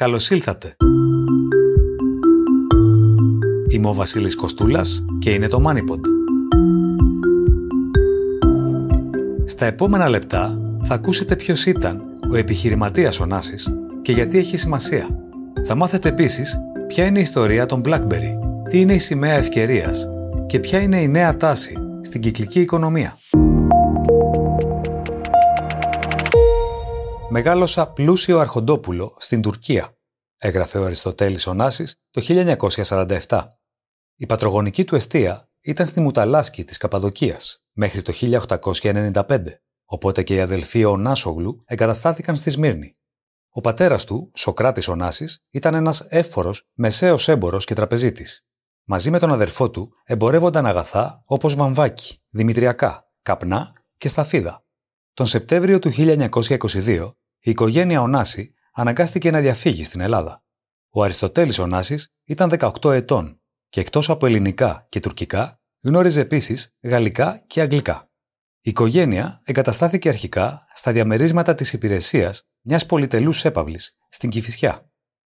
Καλώς ήλθατε! Είμαι ο Βασίλης Κοστούλας και είναι το MoneyPod. Στα επόμενα λεπτά θα ακούσετε ποιος ήταν ο επιχειρηματίας ο Νάσης και γιατί έχει σημασία. Θα μάθετε επίσης ποια είναι η ιστορία των BlackBerry, τι είναι η σημαία ευκαιρίας και ποια είναι η νέα τάση στην κυκλική οικονομία. Μεγάλωσα πλούσιο αρχοντόπουλο στην Τουρκία, έγραφε ο Αριστοτέλης Ωνάσης το 1947. Η πατρογονική του αιστεία ήταν στη Μουταλάσκη της Καπαδοκίας μέχρι το 1895, οπότε και οι αδελφοί Ωνάσογλου εγκαταστάθηκαν στη Σμύρνη. Ο πατέρας του, Σοκράτης Ωνάσης, ήταν ένας εύφορος, μεσαίος έμπορος και τραπεζίτης. Μαζί με τον αδερφό του εμπορεύονταν αγαθά όπως βαμβάκι, δημητριακά, καπνά και σταφίδα. Τον Σεπτέμβριο του 1922 η οικογένεια Ωνάση αναγκάστηκε να διαφύγει στην Ελλάδα. Ο Αριστοτέλης Ωνάσης ήταν 18 ετών και εκτός από ελληνικά και τουρκικά γνώριζε επίσης γαλλικά και αγγλικά. Η οικογένεια εγκαταστάθηκε αρχικά στα διαμερίσματα της υπηρεσίας μιας πολυτελούς έπαυλης στην Κηφισιά.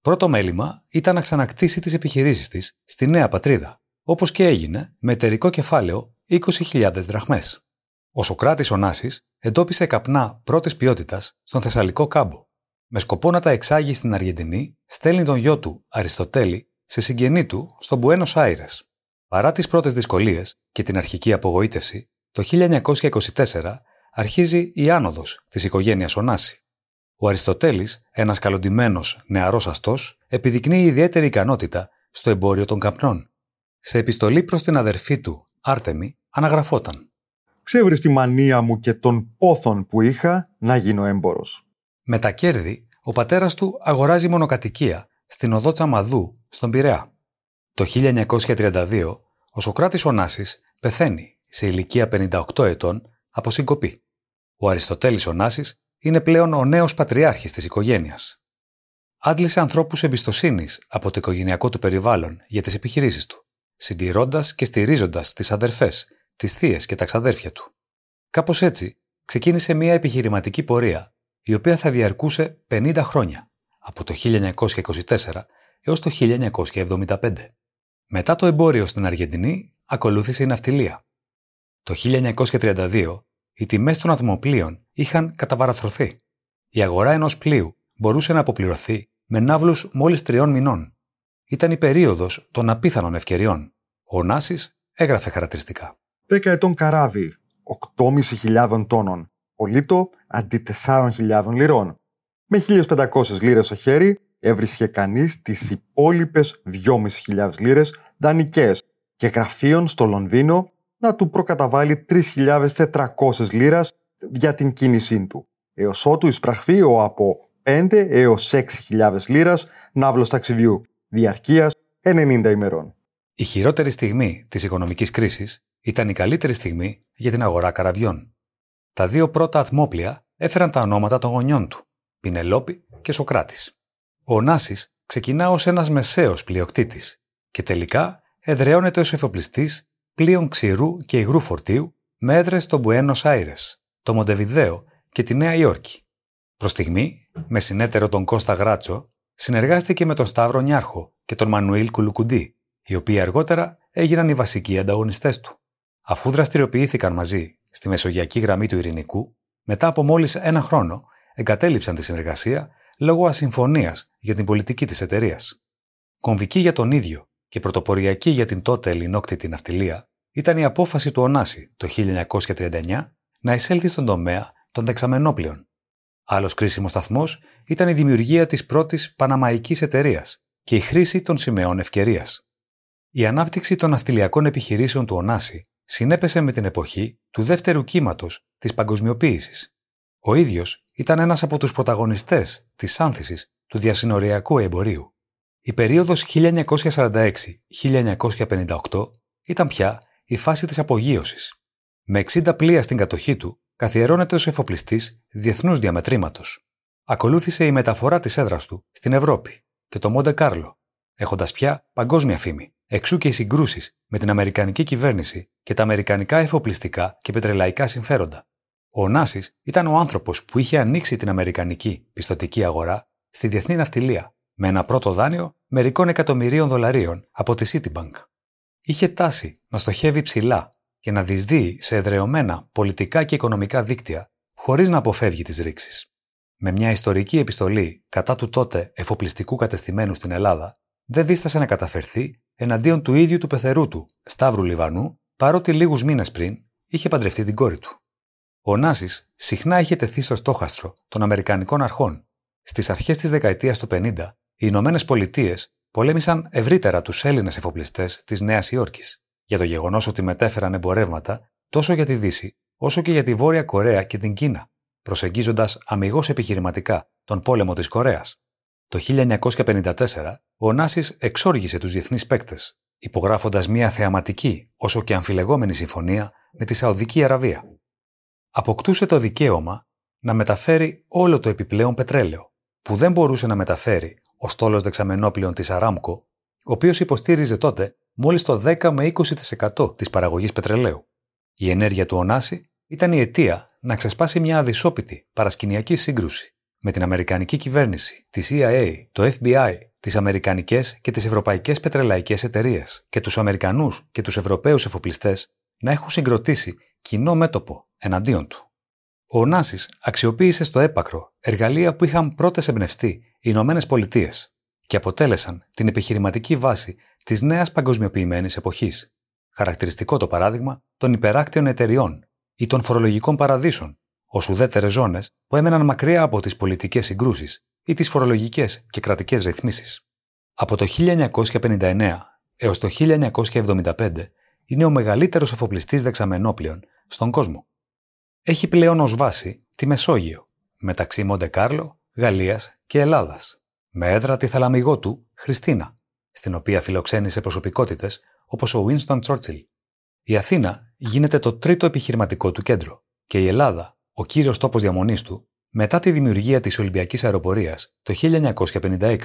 Πρώτο μέλημα ήταν να ξανακτήσει τις επιχειρήσεις της στη νέα πατρίδα, όπως και έγινε με εταιρικό κεφάλαιο 20.000 δραχμές. Ο Σοκράτης Ωνάση εντόπισε καπνά πρώτης ποιότητας στον Θεσσαλικό κάμπο. Με σκοπό να τα εξάγει στην Αργεντινή, στέλνει τον γιο του, Αριστοτέλη, σε συγγενή του στον Μπουένο Άιρε. Παρά τις πρώτες δυσκολίες και την αρχική απογοήτευση, το 1924 αρχίζει η άνοδος της οικογένειας Ωνάση. Ο Αριστοτέλης, ένας καλοντημένος νεαρός αστός, επιδεικνύει ιδιαίτερη ικανότητα στο εμπόριο των καπνών. Σε επιστολή προς την αδερφή του, Άρτεμι, αναγραφόταν ξέβρεις τη μανία μου και των πόθων που είχα να γίνω έμπορος. Με τα κέρδη, ο πατέρας του αγοράζει μονοκατοικία στην οδό Τσαμαδού, στον Πειραιά. Το 1932, ο Σοκράτης Ωνάσης πεθαίνει σε ηλικία 58 ετών από συγκοπή. Ο Αριστοτέλης Ωνάσης είναι πλέον ο νέος πατριάρχης της οικογένειας. Άντλησε ανθρώπους εμπιστοσύνης από το οικογενειακό του περιβάλλον για τις επιχειρήσεις του, συντηρώντας και στηρίζοντας τις αδερφές τις θείες και τα ξαδέρφια του. Κάπως έτσι ξεκίνησε μια επιχειρηματική πορεία, η οποία θα διαρκούσε 50 χρόνια, από το 1924 έως το 1975. Μετά το εμπόριο στην Αργεντινή ακολούθησε η ναυτιλία. Το 1932 οι τιμές των ατμοπλοίων είχαν καταβαραθρωθεί. Η αγορά ενός πλοίου μπορούσε να αποπληρωθεί με ναύλους μόλις τριών μηνών. Ήταν η περίοδος των απίθανων ευκαιριών. Ο Νάσης έγραφε χαρακτηριστικά. 10 ετών καράβι, 8.500 τόνων, πολίτο αντί 4.000 λιρών. Με 1.500 λίρες στο χέρι έβρισκε κανείς τις υπόλοιπες 2.500 λίρες δανεικές και γραφείων στο Λονδίνο να του προκαταβάλει 3.400 λίρας για την κίνησή του, έως ότου εισπραχθεί ο από 5 έως 6.000 λίρας ναύλος ταξιδιού, διαρκείας 90 ημερών. Η χειρότερη στιγμή της οικονομικής κρίσης ήταν η καλύτερη στιγμή για την αγορά καραβιών. Τα δύο πρώτα ατμόπλια έφεραν τα ονόματα των γονιών του, Πινελόπη και Σοκράτης. Ο Νάση ξεκινά ως ένας μεσαίος πλειοκτήτης και τελικά εδραιώνεται ως εφοπλιστής πλοίων ξηρού και υγρού φορτίου με έδρες στο Μπουένος Άιρες, το Μοντεβιδέο και τη Νέα Υόρκη. Προς στιγμή, με συνέτερο τον Κώστα Γράτσο, συνεργάστηκε με τον Σταύρο Νιάρχο και τον Μανουήλ Κουλουκουντή, οι οποίοι αργότερα έγιναν οι βασικοί ανταγωνιστές του. Αφού δραστηριοποιήθηκαν μαζί στη μεσογειακή γραμμή του Ειρηνικού, μετά από μόλις ένα χρόνο εγκατέλειψαν τη συνεργασία λόγω ασυμφωνίας για την πολιτική της εταιρείας. Κομβική για τον ίδιο και πρωτοποριακή για την τότε ελληνόκτητη ναυτιλία ήταν η απόφαση του Ωνάση το 1939 να εισέλθει στον τομέα των δεξαμενόπλων. Άλλος κρίσιμος σταθμός ήταν η δημιουργία της πρώτης Παναμαϊκής εταιρείας και η χρήση των σημαίων ευκαιρίας. Η ανάπτυξη των ναυτιλιακών επιχειρήσεων του Ωνάση συνέπεσε με την εποχή του δεύτερου κύματος της παγκοσμιοποίησης. Ο ίδιος ήταν ένας από τους πρωταγωνιστές της άνθησης του διασυνοριακού εμπορίου. Η περίοδος 1946-1958 ήταν πια η φάση της απογείωσης. Με 60 πλοία στην κατοχή του, καθιερώνεται ως εφοπλιστής διεθνούς διαμετρήματος. Ακολούθησε η μεταφορά της έδρας του στην Ευρώπη και το Μόντε Κάρλο, έχοντας πια παγκόσμια φήμη. Εξού και οι συγκρούσεις με την Αμερικανική κυβέρνηση και τα Αμερικανικά εφοπλιστικά και πετρελαϊκά συμφέροντα. Ο Νάσης ήταν ο άνθρωπος που είχε ανοίξει την Αμερικανική πιστοτική αγορά στη διεθνή ναυτιλία, με ένα πρώτο δάνειο μερικών εκατομμυρίων δολαρίων από τη Citibank. Είχε τάση να στοχεύει ψηλά και να δυσδύει σε εδρεωμένα πολιτικά και οικονομικά δίκτυα, χωρίς να αποφεύγει τις ρήξεις. Με μια ιστορική επιστολή κατά του τότε εφοπλιστικού κατεστημένου στην Ελλάδα, δεν δίστασε να καταφερθεί εναντίον του ίδιου του πεθερού του, Σταύρου Λιβανού, παρότι λίγους μήνες πριν είχε παντρευτεί την κόρη του. Ο Νάσης συχνά είχε τεθεί στο στόχαστρο των Αμερικανικών αρχών. Στις αρχές της δεκαετίας του 50, οι Ηνωμένες Πολιτείες πολέμησαν ευρύτερα τους Έλληνες εφοπλιστές της Νέας Υόρκης για το γεγονός ότι μετέφεραν εμπορεύματα τόσο για τη Δύση όσο και για τη Βόρεια Κορέα και την Κίνα, προσεγγίζοντας αμυγός επιχειρηματικά τον πόλεμο της Κορέας. Το 1954, ο Νάσης εξόργησε τους διεθνείς παίκτες, υπογράφοντας μια θεαματική όσο και αμφιλεγόμενη συμφωνία με τη Σαουδική Αραβία. Αποκτούσε το δικαίωμα να μεταφέρει όλο το επιπλέον πετρέλαιο, που δεν μπορούσε να μεταφέρει ο στόλος δεξαμενόπλων της Αράμκο, ο οποίος υποστήριζε τότε μόλις το 10 με 20% της παραγωγής πετρελαίου. Η ενέργεια του Ωνάση ήταν η αιτία να ξεσπάσει μια αδυσόπιτη παρασκηνιακή σύγκρουση με την Αμερικανική κυβέρνηση, τη CIA, το FBI, τις Αμερικανικές και τις Ευρωπαϊκές Πετρελαϊκές Εταιρείες και τους Αμερικανούς και τους Ευρωπαίους εφοπλιστές να έχουν συγκροτήσει κοινό μέτωπο εναντίον του. Ο Νάση αξιοποίησε στο έπακρο εργαλεία που είχαν πρώτες εμπνευστεί οι Ηνωμένες Πολιτείες και αποτέλεσαν την επιχειρηματική βάση της νέας παγκοσμιοποιημένης εποχής. Χαρακτηριστικό το παράδειγμα των υπεράκτιων εταιριών ή των φορολογικών παραδείσων, ως ουδέτερες ζώνες που έμεναν μακριά από τις πολιτικές συγκρούσεις ή τις φορολογικές και κρατικές ρυθμίσεις. Από το 1959 έως το 1975 είναι ο μεγαλύτερος εφοπλιστή δεξαμενόπλων στον κόσμο. Έχει πλέον ως βάση τη Μεσόγειο, μεταξύ Μοντεκάρλο, Γαλλίας και Ελλάδας, με έδρα τη θαλαμιγό του Χριστίνα, στην οποία φιλοξένησε προσωπικότητες όπως ο Winston Churchill. Η Αθήνα γίνεται το τρίτο επιχειρηματικό του κέντρο και η Ελλάδα ο κύριος τόπος διαμονής του μετά τη δημιουργία της Ολυμπιακής Αεροπορίας το 1956.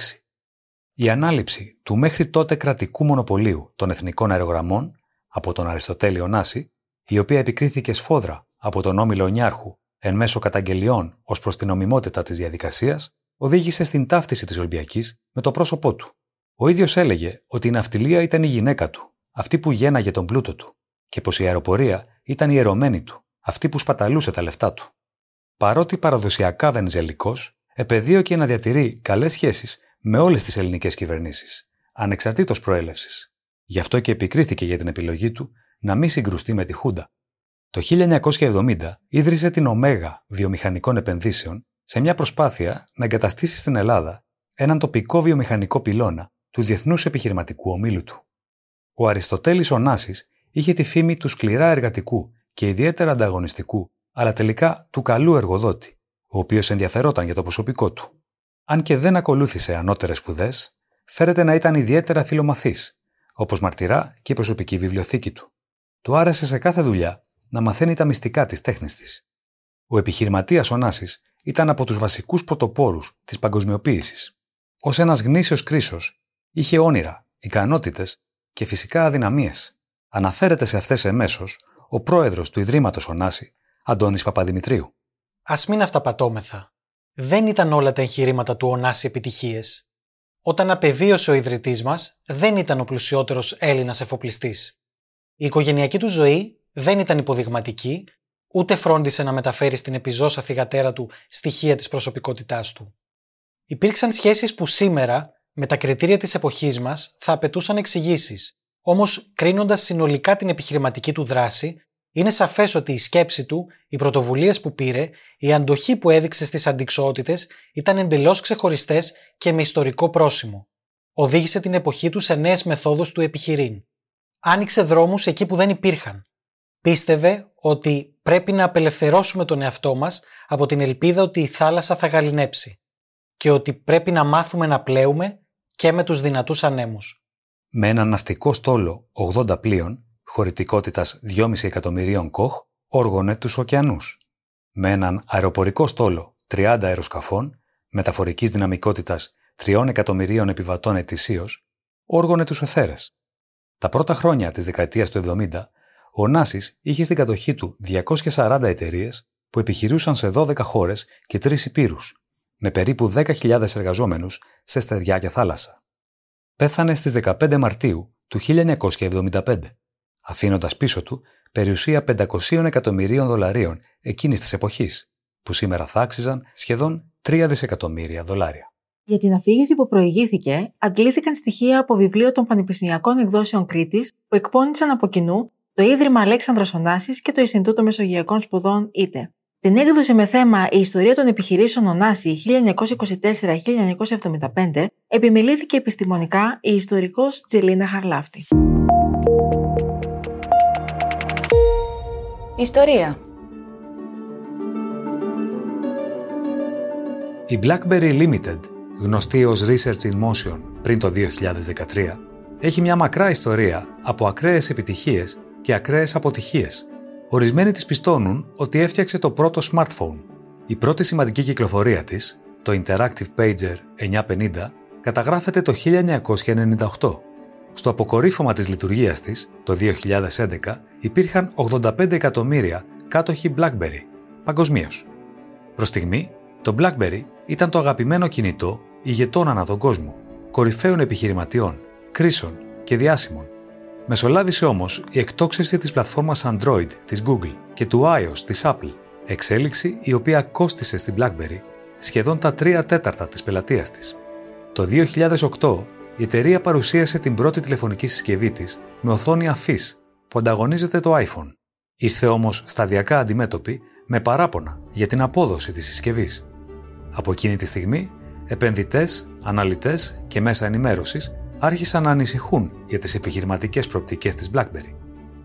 Η ανάληψη του μέχρι τότε κρατικού μονοπωλίου των εθνικών αερογραμμών από τον Αριστοτέλειο Νάση, η οποία επικρίθηκε σφόδρα από τον Όμιλο Νιάρχου εν μέσω καταγγελιών ως προς την νομιμότητα της διαδικασίας, οδήγησε στην ταύτιση της Ολυμπιακής με το πρόσωπό του. Ο ίδιος έλεγε ότι η ναυτιλία ήταν η γυναίκα του, αυτή που γέναγε τον πλούτο του, και πως η αεροπορία ήταν η ερωμένη του, αυτή που σπαταλούσε τα λεφτά του. Παρότι παραδοσιακά βενζελικό, επεδίωκε να διατηρεί καλές σχέσεις με όλες τις ελληνικές κυβερνήσεις, ανεξαρτήτως προέλευσης. Γι' αυτό και επικρίθηκε για την επιλογή του να μην συγκρουστεί με τη Χούντα. Το 1970 ίδρυσε την Ωμέγα Βιομηχανικών Επενδύσεων σε μια προσπάθεια να εγκαταστήσει στην Ελλάδα έναν τοπικό βιομηχανικό πυλώνα του διεθνούς επιχειρηματικού ομίλου του. Ο Αριστοτέλης Ωνάσης είχε τη φήμη του σκληρά εργατικού και ιδιαίτερα ανταγωνιστικού, αλλά τελικά του καλού εργοδότη, ο οποίος ενδιαφερόταν για το προσωπικό του. Αν και δεν ακολούθησε ανώτερες σπουδές, φέρεται να ήταν ιδιαίτερα φιλομαθής, όπως μαρτυρά και η προσωπική βιβλιοθήκη του. Του άρεσε σε κάθε δουλειά να μαθαίνει τα μυστικά της τέχνης της. Ο επιχειρηματίας Ωνάση ήταν από τους βασικούς πρωτοπόρους της παγκοσμιοποίησης. Ω ένας γνήσιος κρίσος, είχε όνειρα, ικανότητες και φυσικά αδυναμίες. Αναφέρεται σε αυτές εμέσως ο πρόεδρος του Ιδρύματος Ωνάση, Αντώνης Παπαδημητρίου. Α μην αυταπατώμεθα. Δεν ήταν όλα τα εγχειρήματα του Ωνάση επιτυχίες. Όταν απεβίωσε ο ιδρυτής μας, δεν ήταν ο πλουσιότερος Έλληνας εφοπλιστής. Η οικογενειακή του ζωή δεν ήταν υποδειγματική, ούτε φρόντισε να μεταφέρει στην επιζώσα θυγατέρα του στοιχεία της προσωπικότητάς του. Υπήρξαν σχέσεις που σήμερα, με τα κριτήρια της εποχής μας, θα απαιτούσαν εξηγήσεις, όμως κρίνοντας συνολικά την επιχειρηματική του δράση, είναι σαφές ότι η σκέψη του, οι πρωτοβουλίες που πήρε, η αντοχή που έδειξε στις αντικσότητες ήταν εντελώς ξεχωριστές και με ιστορικό πρόσημο. Οδήγησε την εποχή του σε νέες μεθόδους του επιχειρήν. Άνοιξε δρόμους εκεί που δεν υπήρχαν. Πίστευε ότι πρέπει να απελευθερώσουμε τον εαυτό μας από την ελπίδα ότι η θάλασσα θα γαλινέψει και ότι πρέπει να μάθουμε να πλέουμε και με τους δυνατούς ανέμους. Με έναν ναυτικό στόλο 80 πλοίων, χωρητικότητας 2,5 εκατομμυρίων κοχ, όργωνε τους ωκεανούς. Με έναν αεροπορικό στόλο 30 αεροσκαφών, μεταφορικής δυναμικότητας 3 εκατομμυρίων επιβατών ετησίως, όργωνε τους εθέρες. Τα πρώτα χρόνια της δεκαετίας του 70, ο Νάσης είχε στην κατοχή του 240 εταιρείες που επιχειρούσαν σε 12 χώρες και 3 υπήρους, με περίπου 10.000 εργαζόμενους σε στεριά και θάλασσα. Πέθανε στις 15 Μαρτίου του 1975, αφήνοντας πίσω του περιουσία 500 εκατομμυρίων δολαρίων εκείνης της εποχής, που σήμερα θα άξιζαν σχεδόν 3 δισεκατομμύρια δολάρια. Για την αφήγηση που προηγήθηκε, αντλήθηκαν στοιχεία από βιβλίο των Πανεπιστημιακών Εκδόσεων Κρήτης που εκπώνησαν από κοινού το Ίδρυμα Αλέξανδρος Ωνάσης και το Ινστιτούτο Μεσογειακών Σπουδών ΙΤΕ. Την έκδοση με θέμα Η ιστορία των επιχειρήσεων Ωνάση 1924-1975 επιμελήθηκε επιστημονικά η ιστορικός Τζελίνα Χαρλάφτη. Ιστορία Η BlackBerry Limited, γνωστή ως Research in Motion πριν το 2013, έχει μια μακρά ιστορία από ακραίες επιτυχίες και ακραίες αποτυχίες. Ορισμένοι της πιστώνουν ότι έφτιαξε το πρώτο smartphone. Η πρώτη σημαντική κυκλοφορία της, το Interactive Pager 950, καταγράφεται το 1998. Στο αποκορύφωμα της λειτουργίας της, το 2011, υπήρχαν 85 εκατομμύρια κάτοχοι BlackBerry, παγκοσμίως. Προς στιγμή, το BlackBerry ήταν το αγαπημένο κινητό ηγετών ανά τον κόσμο, κορυφαίων επιχειρηματιών, κρίσεων και διάσημων. Μεσολάβησε όμως η εκτόξευση της πλατφόρμας Android της Google και του iOS της Apple, εξέλιξη η οποία κόστισε στην BlackBerry σχεδόν τα 3 τέταρτα της πελατείας της. Το 2008 η εταιρεία παρουσίασε την πρώτη τηλεφωνική συσκευή της με οθόνη αφής που ανταγωνίζεται το iPhone. Ήρθε όμως σταδιακά αντιμέτωπη με παράπονα για την απόδοση της συσκευής. Από εκείνη τη στιγμή, επενδυτές, αναλυτές και μέσα ενημέρωσης άρχισαν να ανησυχούν για τις επιχειρηματικές προοπτικές της BlackBerry.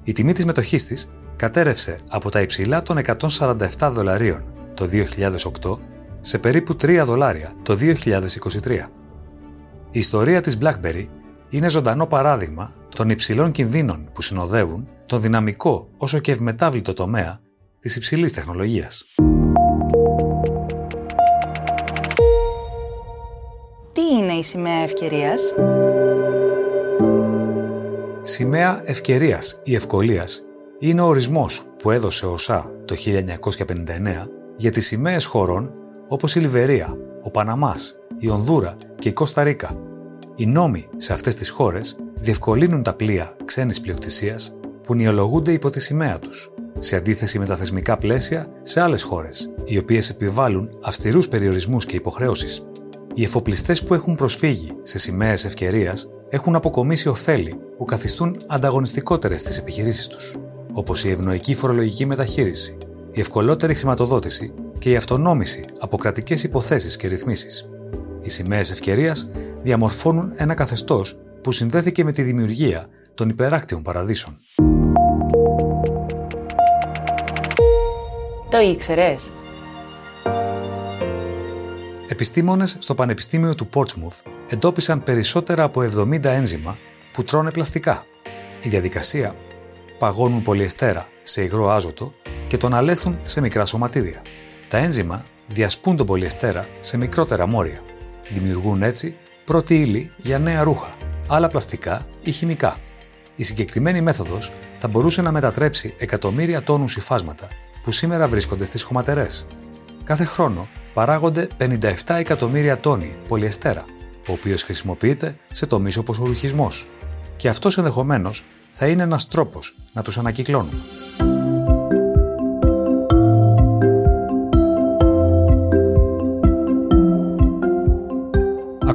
Η τιμή της μετοχής της κατέρευσε από τα υψηλά των 147 δολαρίων το 2008 σε περίπου 3 δολάρια το 2023. Η ιστορία της BlackBerry είναι ζωντανό παράδειγμα των υψηλών κινδύνων που συνοδεύουν τον δυναμικό όσο και ευμετάβλητο τομέα της υψηλής τεχνολογίας. Τι είναι η σημαία ευκαιρίας; Σημαία ευκαιρίας ή ευκολίας είναι ο ορισμός που έδωσε ο ΣΑ το 1959 για τις σημαίες χωρών όπως η Λιβερία, ο Παναμάς, η Ονδούρα και η Κώστα Ρίκα. Οι νόμοι σε αυτές τις χώρες διευκολύνουν τα πλοία ξένης πλειοκτησίας που νιολογούνται υπό τη σημαία τους, σε αντίθεση με τα θεσμικά πλαίσια σε άλλες χώρες, οι οποίες επιβάλλουν αυστηρούς περιορισμούς και υποχρεώσεις. Οι εφοπλιστές που έχουν προσφύγει σε σημαίες ευκαιρίας έχουν αποκομίσει ωφέλη που καθιστούν ανταγωνιστικότερες τις επιχειρήσεις τους, όπως η ευνοϊκή φορολογική μεταχείριση, η ευκολότερη χρηματοδότηση και η αυτονόμηση από κρατικές υποθέσεις και ρυθμίσεις. Οι σημαίες ευκαιρίας διαμορφώνουν ένα καθεστώς που συνδέθηκε με τη δημιουργία των υπεράκτιων παραδείσων. Το ήξερες; Επιστήμονες στο Πανεπιστήμιο του Portsmouth εντόπισαν περισσότερα από 70 ένζημα που τρώνε πλαστικά. Η διαδικασία παγώνουν πολυεστέρα σε υγρό άζωτο και τον αλέθουν σε μικρά σωματίδια. Τα ένζημα διασπούν τον πολυεστέρα σε μικρότερα μόρια. Δημιουργούν έτσι πρώτη ύλη για νέα ρούχα, άλλα πλαστικά ή χημικά. Η συγκεκριμένη μέθοδος θα μπορούσε να μετατρέψει εκατομμύρια τόνους υφάσματα που σήμερα βρίσκονται στις χωματερές. Κάθε χρόνο παράγονται 57 εκατομμύρια τόνοι πολυεστέρα, ο οποίος χρησιμοποιείται σε τομείς όπως ο ρουχισμός. Και αυτός ενδεχομένως θα είναι ένας τρόπος να τους ανακυκλώνουμε.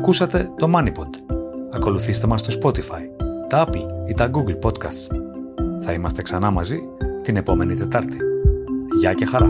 Ακούσατε το MoneyPod. Ακολουθήστε μας στο Spotify, τα Apple ή τα Google Podcasts. Θα είμαστε ξανά μαζί την επόμενη Τετάρτη. Γεια και χαρά!